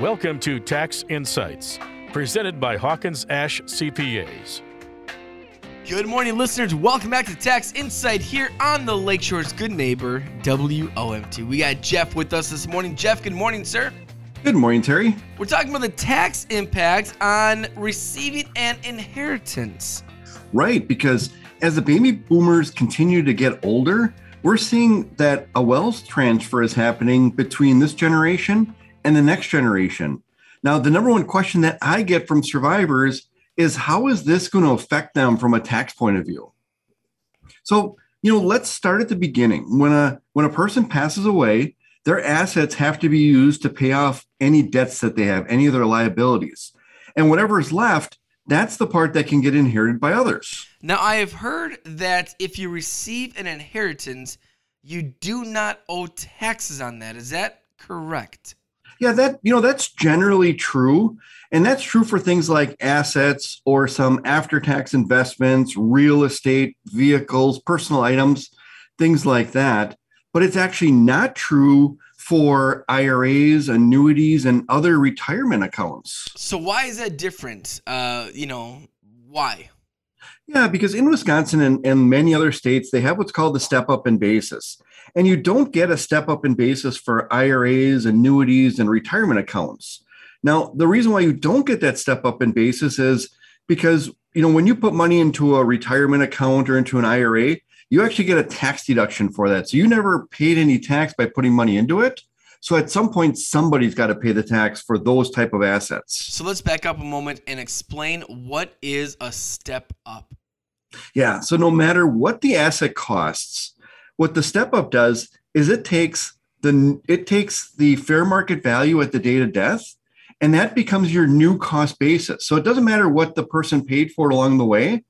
Welcome to Tax Insights, presented by Hawkins Ash CPAs. Good morning, listeners. Welcome back to Tax Insight here on the Lakeshore's Good Neighbor, WOMT. We got Jeff with us this morning. Jeff, good morning, sir. Good morning, Terry. We're talking about the tax impact on receiving an inheritance. Right, because as the baby boomers continue to get older, we're seeing that a wealth transfer is happening between this generation and the next generation. Now, the number one question that I get from survivors is how is this going to affect them from a tax point of view? So, you know, let's start at the beginning. When a when a person passes away, their assets have to be used to pay off any debts that they have, any of their liabilities. And whatever is left, that's the part that can get inherited by others. Now, I have heard that if you receive an inheritance, you do not owe taxes on that. Is that correct? Yeah, that you know that's generally true, and that's true for things like assets or some after-tax investments, real estate, vehicles, personal items, things like that. But it's actually not true for IRAs, annuities, and other retirement accounts. So why is that different? Uh, you know, why? Yeah, because in Wisconsin and, and many other states, they have what's called the step up in basis. And you don't get a step up in basis for IRAs, annuities, and retirement accounts. Now, the reason why you don't get that step up in basis is because, you know, when you put money into a retirement account or into an IRA, you actually get a tax deduction for that. So you never paid any tax by putting money into it. So at some point, somebody's got to pay the tax for those type of assets. So let's back up a moment and explain what is a step up. Yeah. So no matter what the asset costs, what the step up does is it takes the it takes the fair market value at the date of death and that becomes your new cost basis. So it doesn't matter what the person paid for along the way,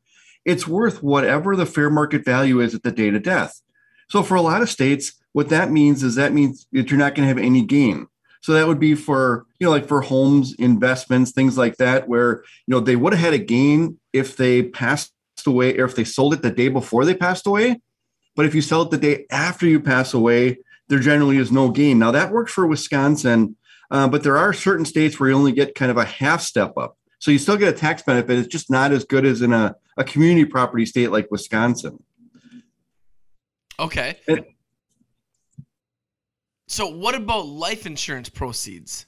it's worth whatever the fair market value is at the date of death. So for a lot of states, what that means is that means that you're not going to have any gain. So that would be for, you know, like for homes, investments, things like that, where, you know, they would have had a gain if they passed away or if they sold it the day before they passed away. But if you sell it the day after you pass away, there generally is no gain. Now that works for Wisconsin, uh, but there are certain states where you only get kind of a half step up. So you still get a tax benefit. It's just not as good as in a, a community property state like Wisconsin. Okay. And, so what about life insurance proceeds?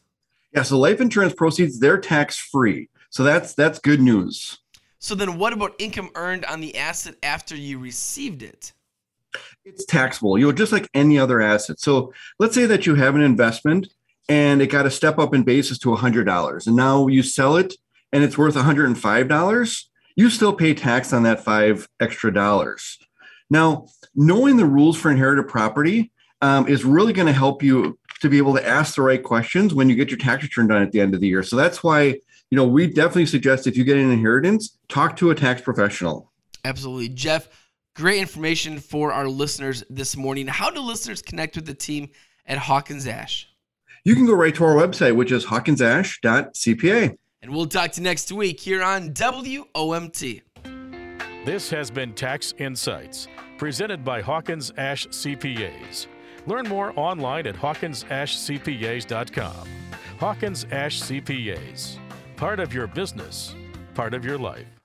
Yeah, so life insurance proceeds they're tax free. So that's that's good news. So then what about income earned on the asset after you received it? It's taxable, you know, just like any other asset. So let's say that you have an investment and it got a step up in basis to $100 and now you sell it and it's worth $105, you still pay tax on that 5 extra dollars. Now, knowing the rules for inherited property um, is really going to help you to be able to ask the right questions when you get your tax return done at the end of the year. So that's why, you know, we definitely suggest if you get an inheritance, talk to a tax professional. Absolutely. Jeff, great information for our listeners this morning. How do listeners connect with the team at Hawkins Ash? You can go right to our website, which is hawkinsash.cpa. And we'll talk to you next week here on WOMT. This has been Tax Insights, presented by Hawkins Ash CPAs. Learn more online at hawkinsashcpas.com. Hawkins Ash CPAs, part of your business, part of your life.